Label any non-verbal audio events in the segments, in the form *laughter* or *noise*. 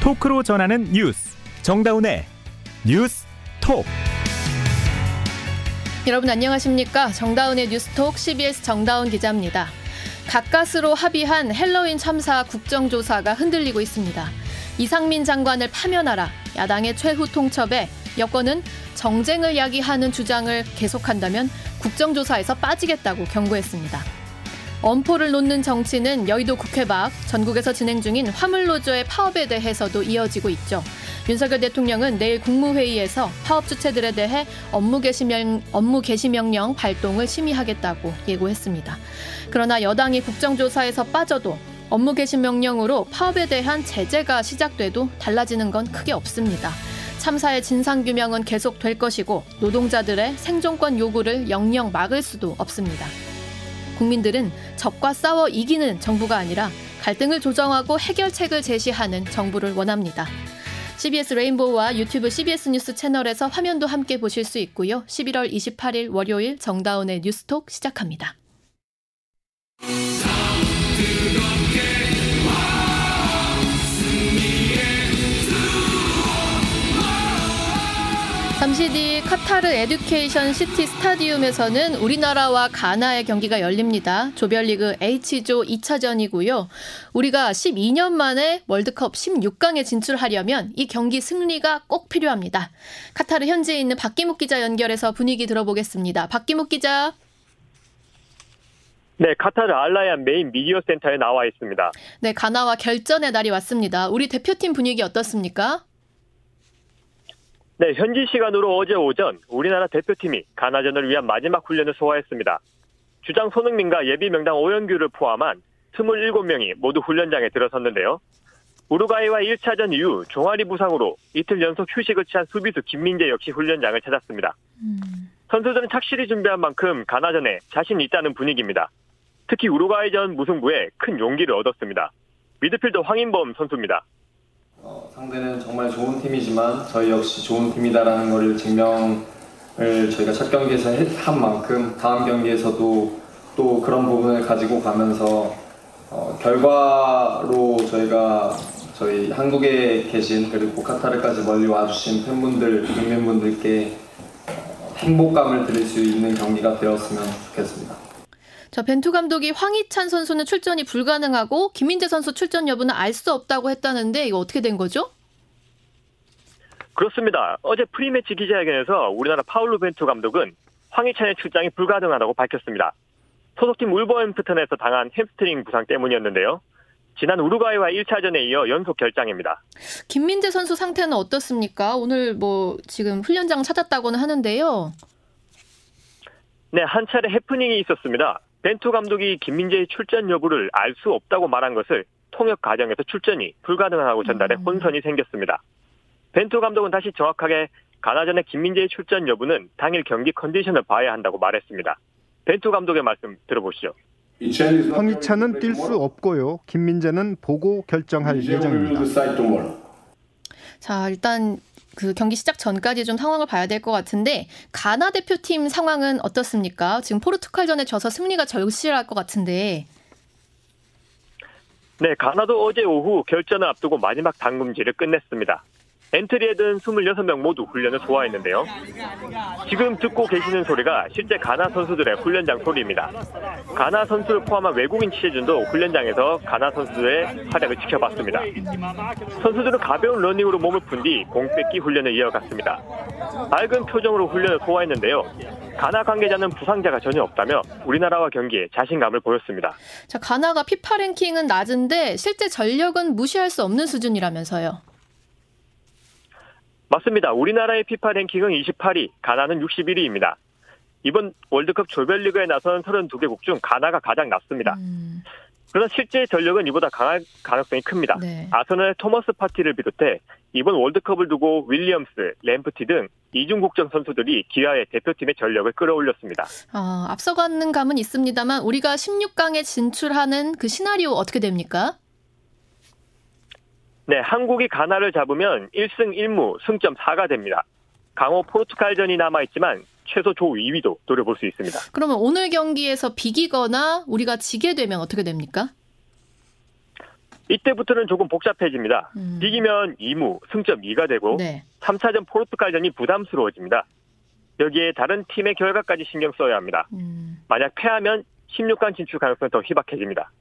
토크로 전하는 뉴스 정다운의 뉴스 톡 여러분 안녕하십니까 정다운의 뉴스톡 CBS 정다운 기자입니다. 가까스로 합의한 핼러윈 참사 국정조사가 흔들리고 있습니다. 이상민 장관을 파면하라 야당의 최후 통첩에 여권은 정쟁을 야기하는 주장을 계속한다면 국정조사에서 빠지겠다고 경고했습니다. 엄포를 놓는 정치는 여의도 국회 밖 전국에서 진행 중인 화물노조의 파업에 대해서도 이어지고 있죠. 윤석열 대통령은 내일 국무회의에서 파업 주체들에 대해 업무 개시명, 업무 개시 명령 발동을 심의하겠다고 예고했습니다. 그러나 여당이 국정조사에서 빠져도 업무 개시 명령으로 파업에 대한 제재가 시작돼도 달라지는 건 크게 없습니다. 참사의 진상규명은 계속될 것이고 노동자들의 생존권 요구를 영영 막을 수도 없습니다. 국민들은 적과 싸워 이기는 정부가 아니라 갈등을 조정하고 해결책을 제시하는 정부를 원합니다. CBS 레인보우와 유튜브 CBS 뉴스 채널에서 화면도 함께 보실 수 있고요. 11월 28일 월요일 정다운의 뉴스톡 시작합니다. 잠시 뒤 카타르 에듀케이션 시티 스타디움에서는 우리나라와 가나의 경기가 열립니다. 조별리그 H조 2차전이고요. 우리가 12년 만에 월드컵 16강에 진출하려면 이 경기 승리가 꼭 필요합니다. 카타르 현지에 있는 박기묵 기자 연결해서 분위기 들어보겠습니다. 박기묵 기자. 네, 카타르 알라얀 메인 미디어 센터에 나와 있습니다. 네, 가나와 결전의 날이 왔습니다. 우리 대표팀 분위기 어떻습니까? 네, 현지 시간으로 어제 오전 우리나라 대표팀이 가나전을 위한 마지막 훈련을 소화했습니다. 주장 손흥민과 예비 명당 오영규를 포함한 27명이 모두 훈련장에 들어섰는데요. 우루과이와 1차전 이후 종아리 부상으로 이틀 연속 휴식을 취한 수비수 김민재 역시 훈련장을 찾았습니다. 음. 선수들은 착실히 준비한 만큼 가나전에 자신 있다는 분위기입니다. 특히 우루과이전 무승부에 큰 용기를 얻었습니다. 미드필더 황인범 선수입니다. 어, 상대는 정말 좋은 팀이지만 저희 역시 좋은 팀이다라는 것을 증명을 저희가 첫 경기에서 한 만큼 다음 경기에서도 또 그런 부분을 가지고 가면서 어, 결과로 저희가 저희 한국에 계신 그리고 카타르까지 멀리 와주신 팬분들, 국민분들께 행복감을 드릴 수 있는 경기가 되었으면 좋겠습니다. 자, 벤투 감독이 황희찬 선수는 출전이 불가능하고 김민재 선수 출전 여부는 알 수 없다고 했다는데 이거 어떻게 된 거죠? 그렇습니다. 어제 pre-match 기자회견에서 우리나라 파울루 벤투 감독은 황희찬의 출장이 불가능하다고 밝혔습니다. 소속팀 울버햄프턴에서 당한 햄스트링 부상 때문이었는데요. 지난 우루과이와 1차전에 이어 연속 결장입니다. 김민재 선수 상태는 어떻습니까? 오늘 뭐 지금 훈련장 찾았다고는 하는데요. 네, 한 차례 해프닝이 있었습니다. 벤투 감독이 김민재의 출전 여부를 알 수 없다고 말한 것을 통역 과정에서 출전이 불가능하고 전달해 음. 혼선이 생겼습니다. 벤투 감독은 다시 정확하게 가나전의 김민재의 출전 여부는 당일 경기 컨디션을 봐야 한다고 말했습니다. 벤투 감독의 말씀 들어보시죠. 황희찬은 뛸 수 없고요. 김민재는 보고 결정할 예정입니다. 자, 일단 그 경기 시작 전까지 좀 상황을 봐야 될 것 같은데 가나 대표팀 상황은 어떻습니까? 지금 포르투갈전에 져서 승리가 절실할 것 같은데. 네, 가나도 어제 오후 결전을 앞두고 마지막 당금질을 끝냈습니다. 엔트리에 든 26명 모두 훈련을 소화했는데요. 지금 듣고 계시는 소리가 실제 가나 선수들의 훈련장 소리입니다. 가나 선수를 포함한 외국인 취재진도 훈련장에서 가나 선수들의 활약을 지켜봤습니다. 선수들은 가벼운 러닝으로 몸을 푼 뒤 공 뺏기 훈련을 이어갔습니다. 밝은 표정으로 훈련을 소화했는데요. 가나 관계자는 부상자가 전혀 없다며 우리나라와 경기에 자신감을 보였습니다. 자, 가나가 피파 랭킹은 낮은데 실제 전력은 무시할 수 없는 수준이라면서요. 맞습니다. 우리나라의 피파 랭킹은 28위, 가나는 61위입니다. 이번 월드컵 조별리그에 나선 32개국 중 가나가 가장 낮습니다. 음. 그러나 실제 전력은 이보다 강할 가능성이 큽니다. 네. 아선의 토머스 파티를 비롯해 이번 월드컵을 두고 윌리엄스, 램프티 등 이중 국정 선수들이 기아의 대표팀의 전력을 끌어올렸습니다. 어, 앞서가는 감은 있습니다만 우리가 16강에 진출하는 그 시나리오 어떻게 됩니까? 네, 한국이 가나를 잡으면 1승 1무 승점 4가 됩니다. 강호 포르투갈전이 남아있지만 최소 조 2위도 노려볼 수 있습니다. 그러면 오늘 경기에서 비기거나 우리가 지게 되면 어떻게 됩니까? 이때부터는 조금 복잡해집니다. 음. 비기면 2무, 승점 2가 되고 네. 3차전 포르투갈전이 부담스러워집니다. 여기에 다른 팀의 결과까지 신경 써야 합니다. 음. 만약 패하면 16강 진출 가능성이 더 희박해집니다.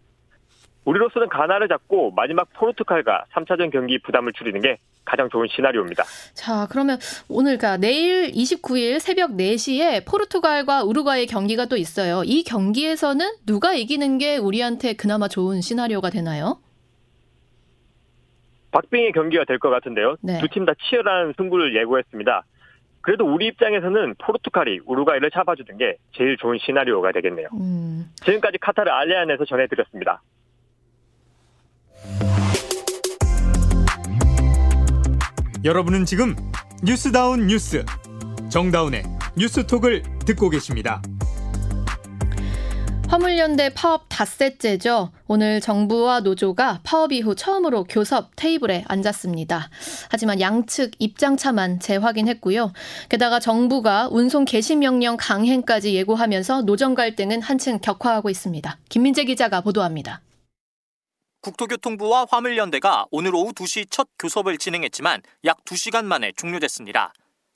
우리로서는 가나를 잡고 마지막 포르투갈과 3차전 경기 부담을 줄이는 게 가장 좋은 시나리오입니다. 자, 그러면 오늘 그러니까 내일 29일 새벽 4시에 포르투갈과 우루과이 경기가 또 있어요. 이 경기에서는 누가 이기는 게 우리한테 그나마 좋은 시나리오가 되나요? 박빙의 경기가 될 것 같은데요. 네. 두팀 다 치열한 승부를 예고했습니다. 그래도 우리 입장에서는 포르투갈이 우루과이를 잡아주는 게 제일 좋은 시나리오가 되겠네요. 음. 지금까지 카타르 알라이얀에서 전해드렸습니다. 여러분은 지금 뉴스다운 뉴스 정다운의 뉴스톡을 듣고 계십니다. 화물연대 파업 닷새째죠. 오늘 정부와 노조가 파업 이후 처음으로 교섭 테이블에 앉았습니다. 하지만 양측 입장차만 재확인했고요. 게다가 정부가 운송 개시 명령 강행까지 예고하면서 노정 갈등은 한층 격화하고 있습니다. 김민재 기자가 보도합니다. 국토교통부와 화물연대가 오늘 오후 2시 첫 교섭을 진행했지만 약 2시간 만에 종료됐습니다.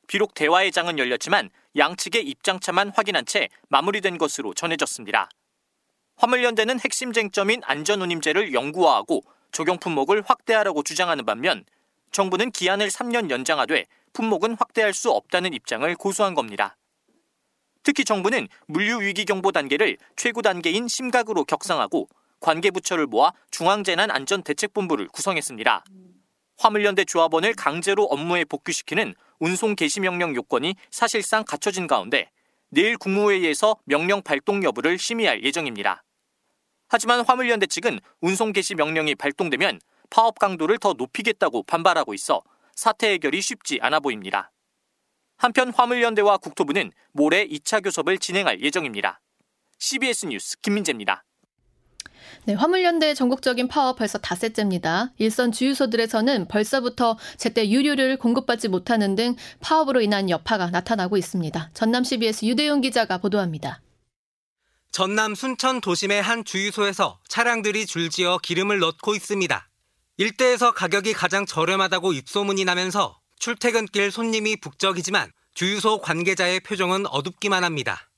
비록 대화의 장은 열렸지만 양측의 입장차만 확인한 채 마무리된 것으로 전해졌습니다. 화물연대는 핵심 쟁점인 안전운임제를 영구화하고 적용 품목을 확대하라고 주장하는 반면 정부는 기한을 3년 연장하되 품목은 확대할 수 없다는 입장을 고수한 겁니다. 특히 정부는 물류 위기 경보 단계를 최고 단계인 심각으로 격상하고 관계부처를 모아 중앙재난안전대책본부를 구성했습니다. 화물연대 조합원을 강제로 업무에 복귀시키는 운송 개시 명령 요건이 사실상 갖춰진 가운데 내일 국무회의에서 명령 발동 여부를 심의할 예정입니다. 하지만 화물연대 측은 운송 개시 명령이 발동되면 파업 강도를 더 높이겠다고 반발하고 있어 사태 해결이 쉽지 않아 보입니다. 한편 화물연대와 국토부는 모레 2차 교섭을 진행할 예정입니다. CBS 뉴스 김민재입니다. 네, 화물연대 전국적인 파업 벌써 닷새째입니다. 일선 주유소들에서는 벌써부터 제때 유류를 공급받지 못하는 등 파업으로 인한 여파가 나타나고 있습니다. 전남 CBS 유대용 기자가 보도합니다. 전남 순천 도심의 한 주유소에서 차량들이 줄지어 기름을 넣고 있습니다. 일대에서 가격이 가장 저렴하다고 입소문이 나면서 출퇴근길 손님이 북적이지만 주유소 관계자의 표정은 어둡기만 합니다.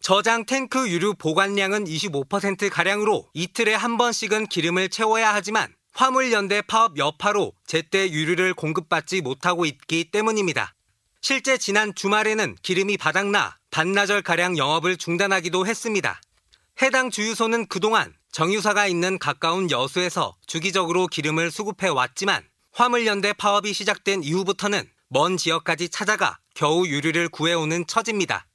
저장 탱크 유류 보관량은 25%가량으로 이틀에 한 번씩은 기름을 채워야 하지만 화물연대 파업 여파로 제때 유류를 공급받지 못하고 있기 때문입니다. 실제 지난 주말에는 기름이 바닥나 반나절가량 영업을 중단하기도 했습니다. 해당 주유소는 그동안 정유사가 있는 가까운 여수에서 주기적으로 기름을 수급해 왔지만 화물연대 파업이 시작된 이후부터는 먼 지역까지 찾아가 겨우 유류를 구해오는 처지입니다.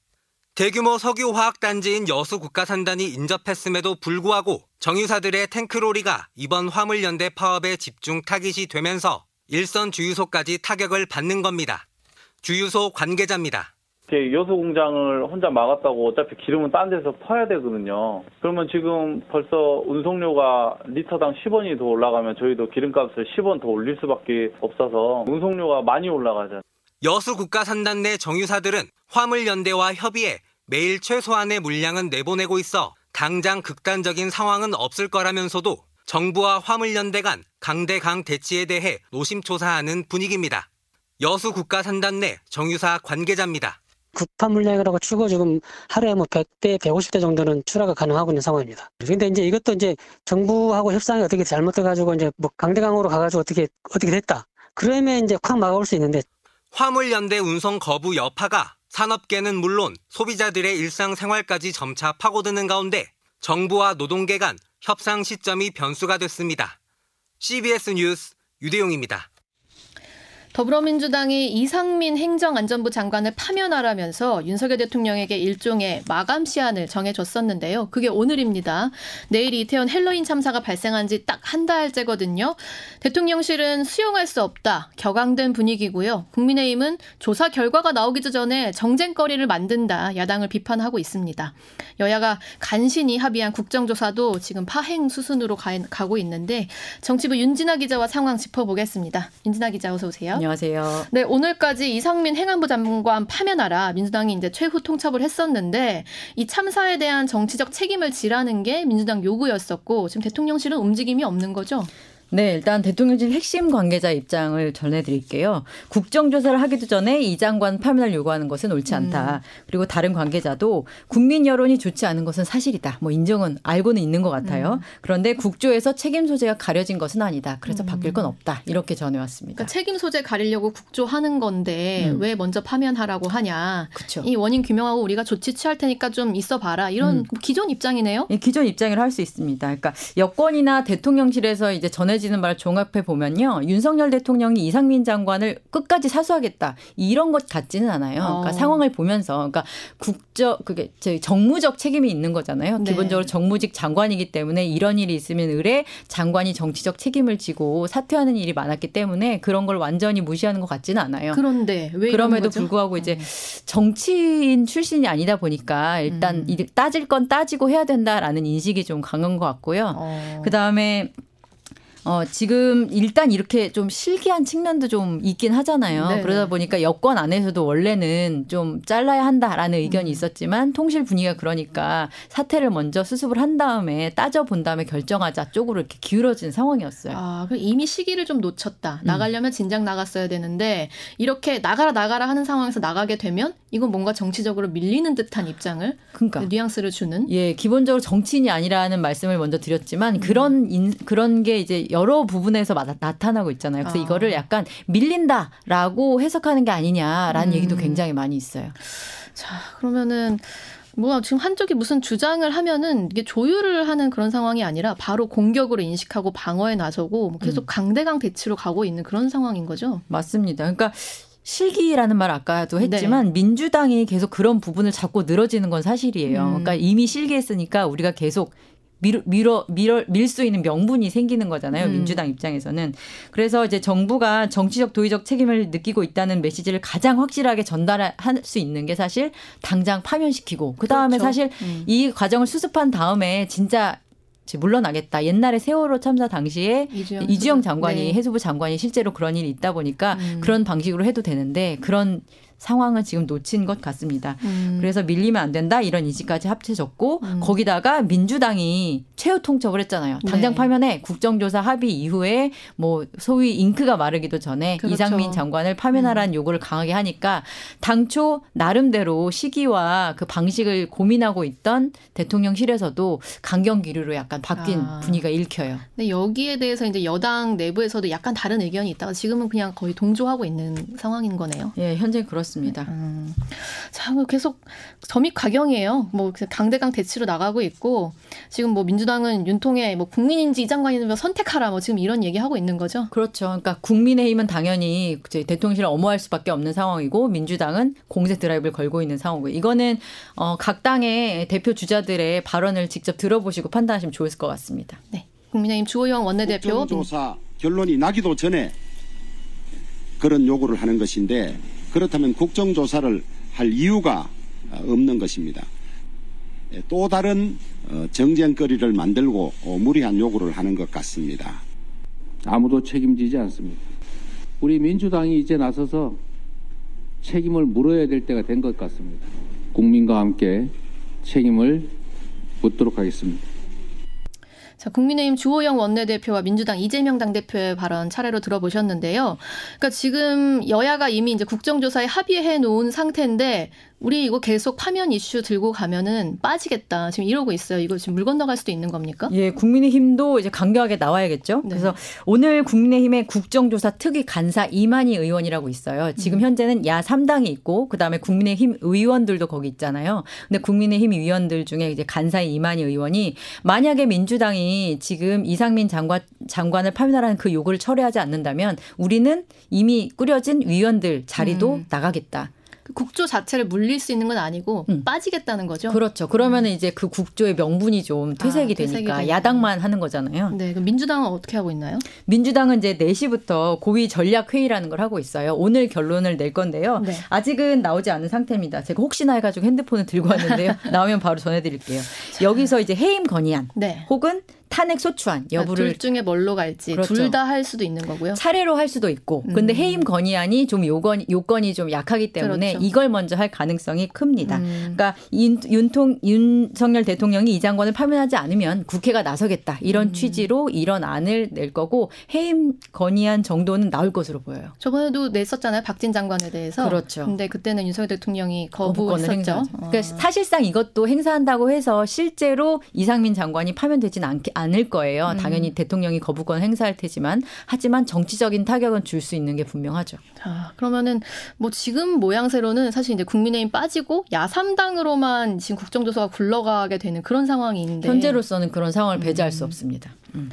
대규모 석유화학단지인 여수국가산단이 인접했음에도 불구하고 정유사들의 탱크로리가 이번 화물연대 파업에 집중 타깃이 되면서 일선 주유소까지 타격을 받는 겁니다. 주유소 관계자입니다. 제 여수 공장을 혼자 막았다고 어차피 기름은 딴 데서 퍼야 되거든요. 그러면 지금 벌써 운송료가 리터당 10원이 더 올라가면 저희도 기름값을 10원 더 올릴 수밖에 없어서 운송료가 많이 올라가죠. 여수국가산단 내 정유사들은 화물연대와 협의해 매일 최소한의 물량은 내보내고 있어 당장 극단적인 상황은 없을 거라면서도 정부와 화물연대 간 강대강 대치에 대해 노심초사하는 분위기입니다. 여수국가산단 내 정유사 관계자입니다. 급한 물량이라고 치고 지금 하루에 뭐 100대, 150대 정도는 출하가 가능하고 있는 상황입니다. 근데 이제 이것도 이제 정부하고 협상이 어떻게 잘못돼가지고 이제 뭐 강대강으로 가가지고 어떻게, 어떻게 됐다. 그러면 이제 확 막아올 수 있는데. 화물연대 운송 거부 여파가 산업계는 물론 소비자들의 일상생활까지 점차 파고드는 가운데 정부와 노동계 간 협상 시점이 변수가 됐습니다. CBS 뉴스 유대용입니다. 더불어민주당이 이상민 행정안전부 장관을 파면하라면서 윤석열 대통령에게 일종의 마감 시한을 정해줬었는데요. 그게 오늘입니다. 내일이 이태원 헬로윈 참사가 발생한 지 딱 한 달째거든요. 대통령실은 수용할 수 없다. 격앙된 분위기고요. 국민의힘은 조사 결과가 나오기 전에 정쟁거리를 만든다. 야당을 비판하고 있습니다. 여야가 간신히 합의한 국정조사도 지금 파행 수순으로 가, 가고 있는데 정치부 윤진아 기자와 상황 짚어보겠습니다. 윤진아 기자 어서 오세요. 안녕하세요. 네, 오늘까지 이상민 행안부 장관 파면하라 민주당이 이제 최후 통첩을 했었는데 이 참사에 대한 정치적 책임을 지라는 게 민주당 요구였었고 지금 대통령실은 움직임이 없는 거죠? 네, 일단 대통령실 핵심 관계자 입장을 전해드릴게요. 국정조사를 하기도 전에 이 장관 파면을 요구하는 것은 옳지 않다. 음. 그리고 다른 관계자도 국민 여론이 좋지 않은 것은 사실이다. 뭐 인정은 알고는 있는 것 같아요. 음. 그런데 국조에서 책임 소재가 가려진 것은 아니다. 그래서 음. 바뀔 건 없다. 이렇게 전해왔습니다. 그러니까 책임 소재 가리려고 국조하는 건데 음. 왜 먼저 파면하라고 하냐. 그쵸. 이 원인 규명하고 우리가 조치 취할 테니까 좀 있어봐라. 이런 음. 기존 입장이네요. 예, 기존 입장을 할 수 있습니다. 그러니까 여권이나 대통령실에서 이제 전해진 전해지는 말을 종합해 보면요. 윤석열 대통령이 이상민 장관을 끝까지 사수하겠다. 이런 것 같지는 않아요. 그러니까 어. 상황을 보면서 그러니까 국적 그게 제 정무적 책임이 있는 거잖아요. 네. 기본적으로 정무직 장관이기 때문에 이런 일이 있으면 의뢰 장관이 정치적 책임을 지고 사퇴하는 일이 많았기 때문에 그런 걸 완전히 무시하는 것 같지는 않아요. 그런데 왜 그럼에도 불구하고 이제 어. 정치인 출신이 아니다 보니까 일단 음. 따질 건 따지고 해야 된다라는 인식이 좀 강한 것 같고요. 어. 그 다음에 어, 지금 일단 이렇게 좀 실기한 측면도 좀 있긴 하잖아요. 네 그러다 보니까 여권 안에서도 원래는 좀 잘라야 한다라는 의견이 음. 있었지만 통실 분위기가 그러니까 사태를 먼저 수습을 한 다음에 따져본 다음에 결정하자 쪽으로 이렇게 기울어진 상황이었어요. 아, 그럼 이미 시기를 좀 놓쳤다. 음. 나가려면 진작 나갔어야 되는데 이렇게 나가라 나가라 하는 상황에서 나가게 되면 이건 뭔가 정치적으로 밀리는 듯한 입장을 그러니까 뉘앙스를 주는 예, 기본적으로 정치인이 아니라는 말씀을 먼저 드렸지만 음. 그런 인, 그런 게 이제 여러 부분에서 나타나고 있잖아요. 그래서 아. 이거를 약간 밀린다라고 해석하는 게 아니냐라는 음. 얘기도 굉장히 많이 있어요. 자, 그러면은 뭐 지금 한쪽이 무슨 주장을 하면은 이게 조율을 하는 그런 상황이 아니라 바로 공격으로 인식하고 방어에 나서고 뭐 계속 음. 강대강 대치로 가고 있는 그런 상황인 거죠. 맞습니다. 그러니까 실기라는 말 아까도 했지만 네. 민주당이 계속 그런 부분을 자꾸 늘어지는 건 사실이에요. 음. 그러니까 이미 실기했으니까 우리가 계속 밀어, 밀어, 밀어, 밀 수 있는 명분이 생기는 거잖아요. 음. 민주당 입장에서는. 그래서 이제 정부가 정치적 도의적 책임을 느끼고 있다는 메시지를 가장 확실하게 전달할 수 있는 게 사실 당장 파면시키고 그 다음에 그렇죠. 사실 음. 이 과정을 수습한 다음에 진짜 물러나겠다. 옛날에 세월호 참사 당시에 이주영, 이주영 장관이 네. 해수부 장관이 실제로 그런 일이 있다 보니까 음. 그런 방식으로 해도 되는데 그런 상황은 지금 놓친 것 같습니다. 음. 그래서 밀리면 안 된다 이런 인식까지 합쳐졌고 음. 거기다가 민주당이 최후 통첩을 했잖아요. 당장 네. 파면에 국정조사 합의 이후에 뭐 소위 잉크가 마르기도 전에 그렇죠. 이상민 장관을 파면하라는 음. 요구를 강하게 하니까 당초 나름대로 시기와 그 방식을 고민하고 있던 대통령실에서도 강경 기류로 약간 바뀐 아. 분위기가 읽혀요. 근데 여기에 대해서 이제 여당 내부에서도 약간 다른 의견이 있다가 지금은 그냥 거의 동조하고 있는 상황인 거네요. 예, 현재 그렇습니다. 그렇습니다. 음. 자, 뭐 계속 점입 가경이에요. 뭐 강대강 대치로 나가고 있고 지금 뭐 민주당은 윤통의 뭐 국민인지 이 장관이면 선택하라 뭐 지금 이런 얘기 하고 있는 거죠. 그렇죠. 그러니까 국민의힘은 당연히 대통령실을 엄호할 수밖에 없는 상황이고 민주당은 공세 드라이브를 걸고 있는 상황이고 이거는 어, 각 당의 대표 주자들의 발언을 직접 들어보시고 판단하시면 좋을 것 같습니다. 네. 국민의힘 주호영 원내대표 조사 결론이 나기도 전에 그런 요구를 하는 것인데 그렇다면 국정조사를 할 이유가 없는 것입니다. 예, 또 다른 어, 정쟁거리를 만들고 어, 무리한 요구를 하는 것 같습니다. 아무도 책임지지 않습니다. 우리 민주당이 이제 나서서 책임을 물어야 될 때가 된 것 같습니다. 국민과 함께 책임을 묻도록 하겠습니다. 자, 국민의힘 주호영 원내대표와 민주당 이재명 당대표의 발언 차례로 들어보셨는데요. 그러니까 지금 여야가 이미 이제 국정조사에 합의해 놓은 상태인데 우리 이거 계속 파면 이슈 들고 가면은 빠지겠다. 지금 이러고 있어요. 이거 지금 물 건너갈 수도 있는 겁니까? 예, 국민의힘도 이제 강경하게 나와야겠죠. 네. 그래서 오늘 국민의힘의 국정조사 특위 간사 이만희 의원이라고 있어요. 지금 음. 현재는 야 3당이 있고 그다음에 국민의힘 의원들도 거기 있잖아요. 근데 국민의힘 의원들 중에 이제 간사인 이만희 의원이 만약에 민주당이 지금 이상민 장관 장관을 파면하라는 그 요구를 철회하지 않는다면 우리는 이미 꾸려진 위원들 자리도 음. 나가겠다. 그 국조 자체를 물릴 수 있는 건 아니고 음. 빠지겠다는 거죠. 그렇죠. 그러면은 음. 이제 그 국조의 명분이 좀 퇴색이, 아, 퇴색이 되니까 야당만 하는 거잖아요. 네. 그럼 민주당은 어떻게 하고 있나요? 민주당은 이제 4시부터 고위 전략 회의라는 걸 하고 있어요. 오늘 결론을 낼 건데요. 네. 아직은 나오지 않은 상태입니다. 제가 혹시나 해가지고 핸드폰을 들고 왔는데요. *laughs* 나오면 바로 전해드릴게요. 여기서 이제 해임 건의안 네. 혹은 탄핵 소추안 그러니까 여부를 둘 중에 뭘로 갈지 그렇죠. 둘다 할 수도 있는 거고요. 차례로 할 수도 있고. 근데 음. 해임 건의안이 좀 요건 요건이 좀 약하기 때문에 그렇죠. 이걸 먼저 할 가능성이 큽니다. 음. 그러니까 윤, 윤통 윤석열 대통령이 이 장관을 파면하지 않으면 국회가 나서겠다 이런 음. 취지로 이런 안을 낼 거고 해임 건의안 정도는 나올 것으로 보여요. 저번에도 냈었잖아요 박진 장관에 대해서. 그렇죠. 근데 그때는 윤석열 대통령이 거부했었죠. 어. 그러니까 사실상 이것도 행사한다고 해서 실제로 이상민 장관이 파면되지는 않, 않을 거예요. 음. 당연히 대통령이 거부권 행사할 테지만 하지만 정치적인 타격은 줄 수 있는 게 분명하죠. 자, 그러면은 뭐 지금 모양새로는 사실 이제 국민의힘 빠지고 야삼당으로만 지금 국정조사가 굴러가게 되는 그런 상황이 있는데 현재로서는 그런 상황을 배제할 음. 수 없습니다. 음.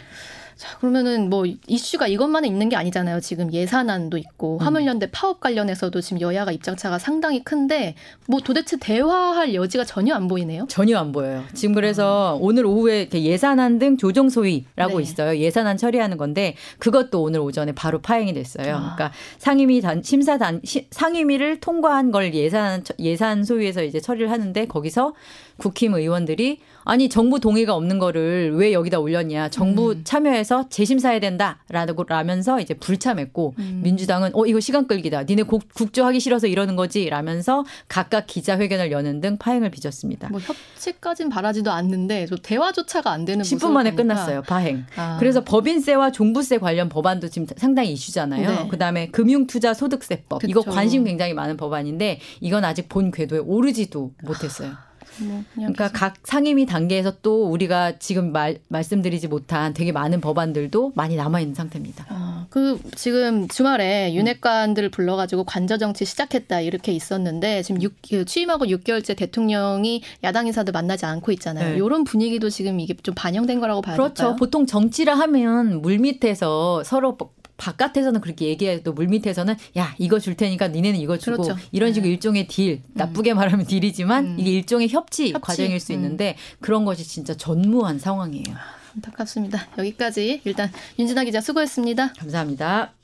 자, 그러면은 뭐 이슈가 이것만은 있는 게 아니잖아요. 지금 예산안도 있고 음. 화물연대 파업 관련해서도 지금 여야가 입장차가 상당히 큰데 뭐 도대체 대화할 여지가 전혀 안 보이네요. 전혀 안 보여요. 지금 그래서 음. 오늘 오후에 예산안 등 조정 소위라고 네. 있어요. 예산안 처리하는 건데 그것도 오늘 오전에 바로 파행이 됐어요. 아. 그러니까 상임위 단 심사 단 상임위를 통과한 걸 예산 예산 소위에서 이제 처리를 하는데 거기서 국힘 의원들이 아니 정부 동의가 없는 거를 왜 여기다 올렸냐 정부 음. 참여해서 재심사해야 된다라고 라면서 이제 불참했고 음. 민주당은 어 이거 시간 끌기다 니네 국, 국조하기 싫어서 이러는 거지 라면서 각각 기자회견을 여는 등 파행을 빚었습니다. 뭐 협치까진 바라지도 않는데 대화조차가 안 되는 10분 만에 보니까. 끝났어요 파행. 아. 그래서 법인세와 종부세 관련 법안도 지금 상당히 이슈잖아요. 네. 그다음에 금융투자소득세법 그쵸. 이거 관심 굉장히 많은 법안인데 이건 아직 본 궤도에 오르지도 못했어요. 뭐 그러니까 각 상임위 단계에서 또 우리가 지금 말, 말씀드리지 못한 되게 많은 법안들도 많이 남아 있는 상태입니다. 아, 그 지금 주말에 윤핵관들을 불러가지고 관저 정치 시작했다 이렇게 있었는데 지금 6, 그 취임하고 6개월째 대통령이 야당 인사들 만나지 않고 있잖아요. 네. 이런 분위기도 지금 이게 좀 반영된 거라고 봐야 그렇죠. 될까요? 보통 정치를 하면 물 밑에서 서로 바깥에서는 그렇게 얘기해도 물밑에서는 야 이거 줄 테니까 니네는 이거 주고 그렇죠. 이런 식으로 네. 일종의 딜 나쁘게 음. 말하면 딜이지만 음. 이게 일종의 협치, 협치, 과정일 수 음. 있는데 그런 것이 진짜 전무한 상황이에요. 안타깝습니다. 여기까지 일단 윤진아 기자 수고했습니다. 감사합니다.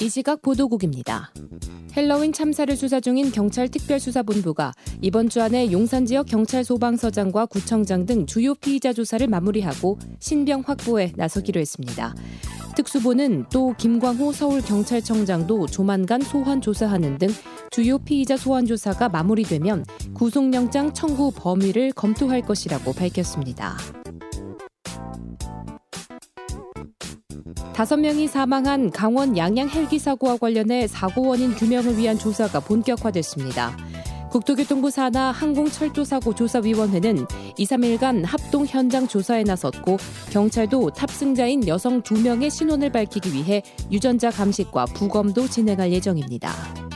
이 시각 보도국입니다. 핼러윈 참사를 수사 중인 경찰 특별수사본부가 이번 주 안에 용산 지역 경찰 소방서장과 구청장 등 주요 피의자 조사를 마무리하고 신병 확보에 나서기로 했습니다. 특수부는 또 김광호 서울경찰청장도 조만간 소환 조사하는 등 주요 피의자 소환 조사가 마무리되면 구속영장 청구 범위를 검토할 것이라고 밝혔습니다. 다섯 명이 사망한 강원 양양 헬기 사고와 관련해 사고 원인 규명을 위한 조사가 본격화됐습니다. 국토교통부 산하 항공철도사고 조사위원회는 2, 3일간 합동 현장 조사에 나섰고 경찰도 탑승자인 여성 2명의 신원을 밝히기 위해 유전자 감식과 부검도 진행할 예정입니다.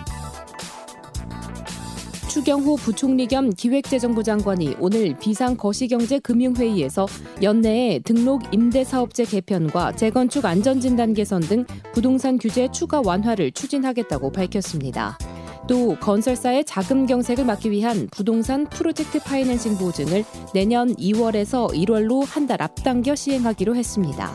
추경호 부총리 겸 기획재정부 장관이 오늘 비상 거시경제 금융회의에서 연내에 등록 임대사업체 개편과 재건축 안전진단 개선 등 부동산 규제 추가 완화를 추진하겠다고 밝혔습니다. 또 건설사의 자금 경색을 막기 위한 부동산 프로젝트 파이낸싱 보증을 내년 2월에서 1월로 한 달 앞당겨 시행하기로 했습니다.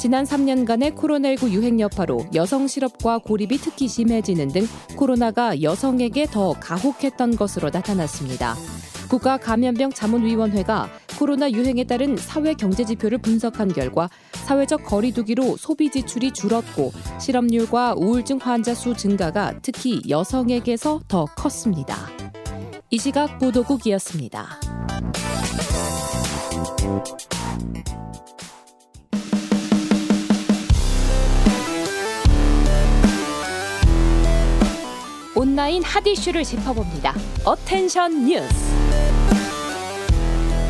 지난 3년간의 코로나19 유행 여파로 여성 실업과 고립이 특히 심해지는 등 코로나가 여성에게 더 가혹했던 것으로 나타났습니다. 국가감염병 자문위원회가 코로나 유행에 따른 사회 경제 지표를 분석한 결과 사회적 거리두기로 소비 지출이 줄었고 실업률과 우울증 환자 수 증가가 특히 여성에게서 더 컸습니다. 이 시각 보도국이었습니다. 온라인 핫 이슈를 짚어봅니다. 어텐션 뉴스.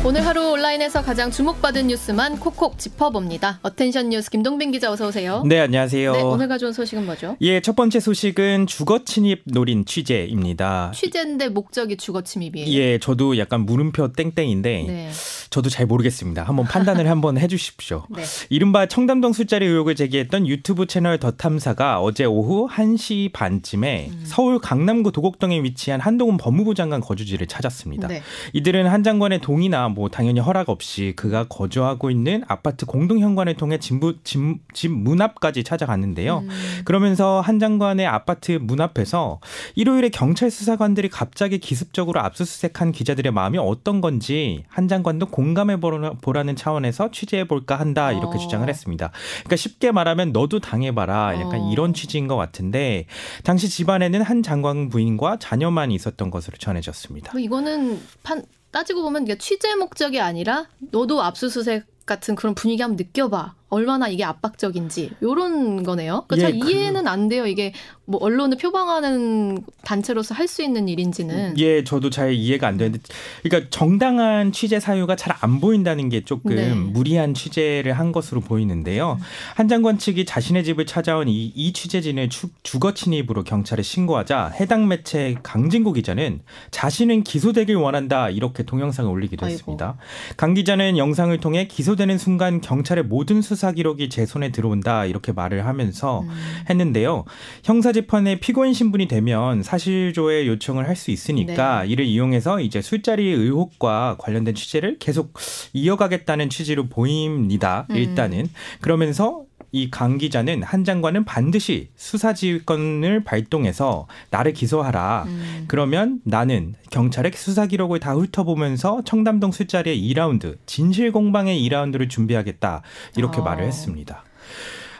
오늘 하루 온라인에서 가장 주목받은 뉴스만 콕콕 짚어봅니다. 어텐션 뉴스 김동빈 기자 어서 오세요. 네, 안녕하세요. 네, 오늘 가져온 소식은 뭐죠? 예, 첫 번째 소식은 주거 침입 노린 취재입니다. 취재인데 목적이 주거 침입이에요. 예, 저도 약간 물음표 땡땡인데 네. 저도 잘 모르겠습니다. 한번 판단을 *laughs* 한번 해 주십시오. 네. 이른바 청담동 술자리 의혹을 제기했던 유튜브 채널 더 탐사가 어제 오후 1시 반쯤에 음. 서울 강남구 도곡동에 위치한 한동훈 법무부 장관 거주지를 찾았습니다. 네. 이들은 한 장관의 동의나 뭐 당연히 허락 없이 그가 거주하고 있는 아파트 공동 현관을 통해 집문 앞까지 찾아갔는데요. 음. 그러면서 한 장관의 아파트 문 앞에서 일요일에 경찰 수사관들이 갑자기 기습적으로 압수수색한 기자들의 마음이 어떤 건지 한 장관도 공 감해 보라는 차원에서 취재해 볼까 한다 이렇게 어. 주장을 했습니다. 그러니까 쉽게 말하면 너도 당해봐라 약간 어. 이런 취지인 것 같은데 당시 집안에는 한 장관 부인과 자녀만 있었던 것으로 전해졌습니다. 뭐 이거는 판, 따지고 보면 취재 목적이 아니라 너도 압수수색 같은 그런 분위기 한번 느껴봐. 얼마나 이게 압박적인지 요런 거네요. 그러니까 예, 잘 이해는 안 돼요. 이게 뭐 언론을 표방하는 단체로서 할 수 있는 일인지는. 예, 저도 잘 이해가 안 되는데, 그러니까 정당한 취재 사유가 잘 안 보인다는 게 조금 네. 무리한 취재를 한 것으로 보이는데요. 한 장관 측이 자신의 집을 찾아온 이, 이 취재진을 주, 주거 침입으로 경찰에 신고하자 해당 매체 강진구 기자는 자신은 기소되길 원한다 이렇게 동영상을 올리기도 아이고. 했습니다. 강 기자는 영상을 통해 기소되는 순간 경찰의 모든 수사 수사 기록이 제 손에 들어온다 이렇게 말을 하면서 음. 했는데요. 형사 재판에 피고인 신분이 되면 사실조회 요청을 할 수 있으니까 네. 이를 이용해서 이제 술자리 의혹과 관련된 취재를 계속 이어가겠다는 취지로 보입니다. 음. 일단은 그러면서 이강 기자는 한 장관은 반드시 수사지휘권을 발동해서 나를 기소하라. 음. 그러면 나는 경찰의 수사 기록을 다 훑어보면서 청담동 술자리의 2라운드 진실 공방의 2라운드를 준비하겠다 이렇게 어. 말을 했습니다.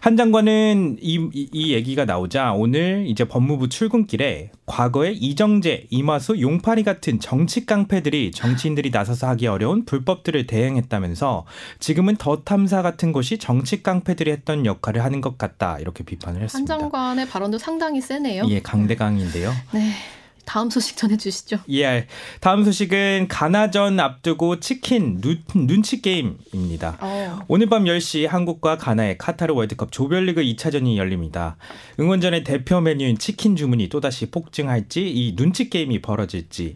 한 장관은 이, 이 얘기가 나오자 오늘 이제 법무부 출근길에 과거에 이정재, 이마수, 용파리 같은 정치 깡패들이 정치인들이 나서서 하기 어려운 불법들을 대행했다면서 지금은 더 탐사 같은 것이 정치 깡패들이 했던 역할을 하는 것 같다 이렇게 비판을 했습니다. 한 장관의 발언도 상당히 세네요. 예, 강대강인데요. 네. 다음 소식 전해주시죠. 예, 다음 소식은 가나전 앞두고 치킨 눈, 눈치 게임입니다. 어. 오늘 밤 10시 한국과 가나의 카타르 월드컵 조별리그 2차전이 열립니다. 응원전의 대표 메뉴인 치킨 주문이 또다시 폭증할지 이 눈치 게임이 벌어질지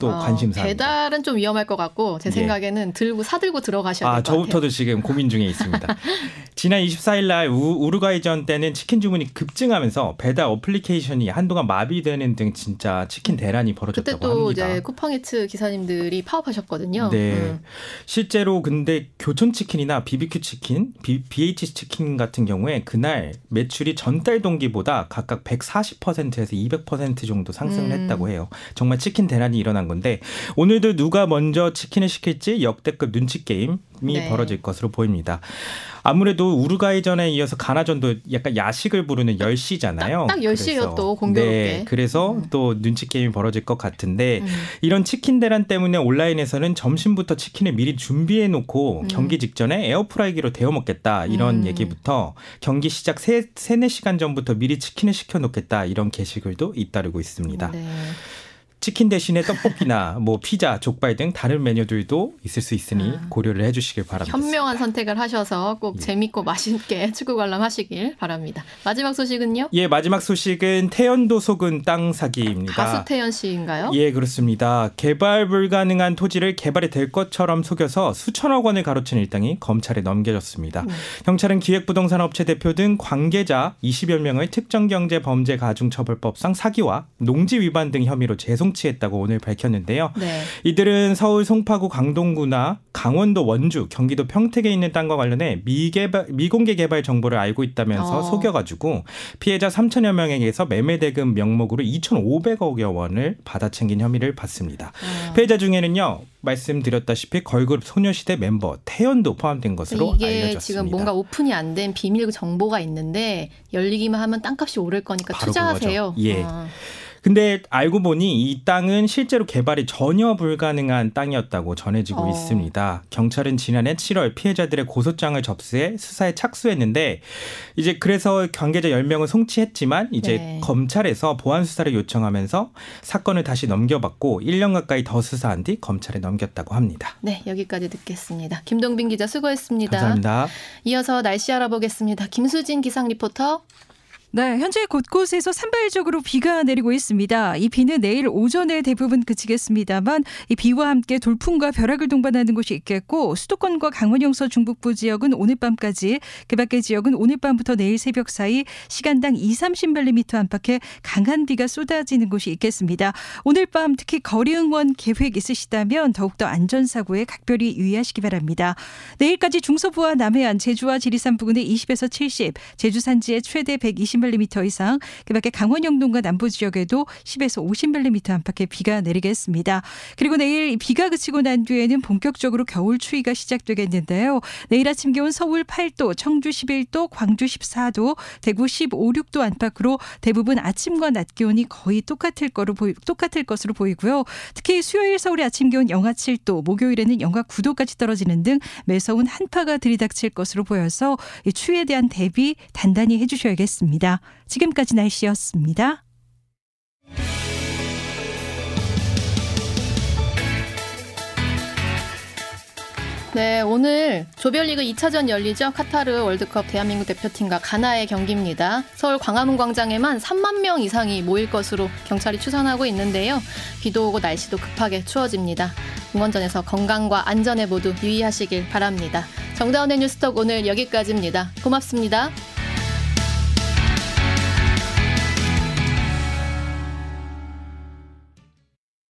또 어, 관심사. 배달은 좀 위험할 것 같고 제 예. 생각에는 예. 들고 사들고 들어가셔야 될것 아, 같아요. 저부터도 지금 고민 중에 있습니다. *laughs* 지난 24일 날 우루과이전 때는 치킨 주문이 급증하면서 배달 어플리케이션이 한동안 마비되는 등 진짜 치킨 대란이 벌어졌다고 그때 또 합니다. 이제 쿠팡이츠 기사님들이 파업하셨거든요. 네. 음. 실제로 근데 교촌 치킨이나 BBQ 치킨, B, BH 치킨 같은 경우에 그날 매출이 전달 동기보다 각각 140%에서 200% 정도 상승을 음. 했다고 해요. 정말 치킨 대란이 일어난 건데 오늘도 누가 먼저 치킨을 시킬지 역대급 눈치 게임이 네. 벌어질 것으로 보입니다. 아무래도 우루과이전에 이어서 가나전도 약간 야식을 부르는 10시잖아요. 딱, 딱 10시요 또 공교롭게. 네, 그래서 음. 또 눈치 게임이 벌어질 것 같은데 음. 이런 치킨 대란 때문에 온라인에서는 점심부터 치킨을 미리 준비해 놓고 음. 경기 직전에 에어프라이기로 데워 먹겠다 이런 음. 얘기부터 경기 시작 3, 3, 4시간 전부터 미리 치킨을 시켜 놓겠다 이런 게시글도 잇따르고 있습니다. 네. 치킨 대신에 떡볶이나 뭐 피자, 족발 등 다른 메뉴들도 있을 수 있으니 아. 고려를 해주시길 바랍니다. 현명한 선택을 하셔서 꼭 예. 재밌고 맛있게 *laughs* 축구 관람하시길 바랍니다. 마지막 소식은요? 예, 마지막 소식은 태연도 속은 땅 사기입니다. 가수 태연 씨인가요? 예, 그렇습니다. 개발 불가능한 토지를 개발이 될 것처럼 속여서 수천억 원을 가로챈 일당이 검찰에 넘겨졌습니다. 음. 경찰은 기획부동산업체 대표 등 관계자 20여 명의 특정경제범죄가중처벌법상 사기와 농지 위반 등 혐의로 재송 성취했다고 오늘 밝혔는데요. 네. 이들은 서울 송파구 강동구나 강원도 원주, 경기도 평택에 있는 땅과 관련해 미개발, 미공개 개발 정보를 알고 있다면서 어. 속여가지고 피해자 3천여 명에게서 매매 대금 명목으로 2,500억여 원을 받아 챙긴 혐의를 받습니다. 어. 피해자 중에는요. 말씀드렸다시피 걸그룹 소녀시대 멤버 태연도 포함된 것으로 이게 알려졌습니다. 지금 뭔가 오픈이 안 된 비밀 정보가 있는데 열리기만 하면 땅값이 오를 거니까 투자하세요. 예. 어. 근데 알고 보니 이 땅은 실제로 개발이 전혀 불가능한 땅이었다고 전해지고 어. 있습니다. 경찰은 지난해 7월 피해자들의 고소장을 접수해 수사에 착수했는데 이제 그래서 관계자 10명을 송치했지만 이제 네. 검찰에서 보안 수사를 요청하면서 사건을 다시 넘겨받고 1년 가까이 더 수사한 뒤 검찰에 넘겼다고 합니다. 네, 여기까지 듣겠습니다. 김동빈 기자 수고했습니다. 감사합니다. 이어서 날씨 알아보겠습니다. 김수진 기상 리포터. 네, 현재 곳곳에서 산발적으로 비가 내리고 있습니다. 이 비는 내일 오전에 대부분 그치겠습니다만 이 비와 함께 돌풍과 벼락을 동반하는 곳이 있겠고 수도권과 강원 영서 중북부 지역은 오늘 밤까지 그 밖의 지역은 오늘 밤부터 내일 새벽 사이 시간당 2, 30mm 안팎의 강한 비가 쏟아지는 곳이 있겠습니다. 오늘 밤 특히 거리 응원 계획 있으시다면 더욱더 안전 사고에 각별히 유의하시기 바랍니다. 내일까지 중서부와 남해안, 제주와 지리산 부근에 20에서 70, 제주 산지에 최대 120 50mm 이상, 그 밖에 강원 영동과 남부 지역에도 10에서 50mm 안팎의 비가 내리겠습니다. 그리고 내일 비가 그치고 난 뒤에는 본격적으로 겨울 추위가 시작되겠는데요. 내일 아침 기온 서울 8도, 청주 11도, 광주 14도, 대구 15, 6도 안팎으로 대부분 아침과 낮 기온이 거의 똑같을 거로 보이, 똑같을 것으로 보이고요. 특히 수요일 서울의 아침 기온 영하 7도, 목요일에는 영하 9도까지 떨어지는 등 매서운 한파가 들이닥칠 것으로 보여서 이 추위에 대한 대비 단단히 해주셔야겠 습니다. 지금까지 날씨였습니다. 네, 오늘 조별리그 2차전 열리죠. 카타르 월드컵 대한민국 대표팀과 가나의 경기입니다. 서울 광화문 광장에만 3만 명 이상이 모일 것으로 경찰이 추산하고 있는데요. 비도 오고 날씨도 급하게 추워집니다. 응원전에서 건강과 안전에 모두 유의하시길 바랍니다. 정다운의 뉴스톡 오늘 여기까지입니다. 고맙습니다.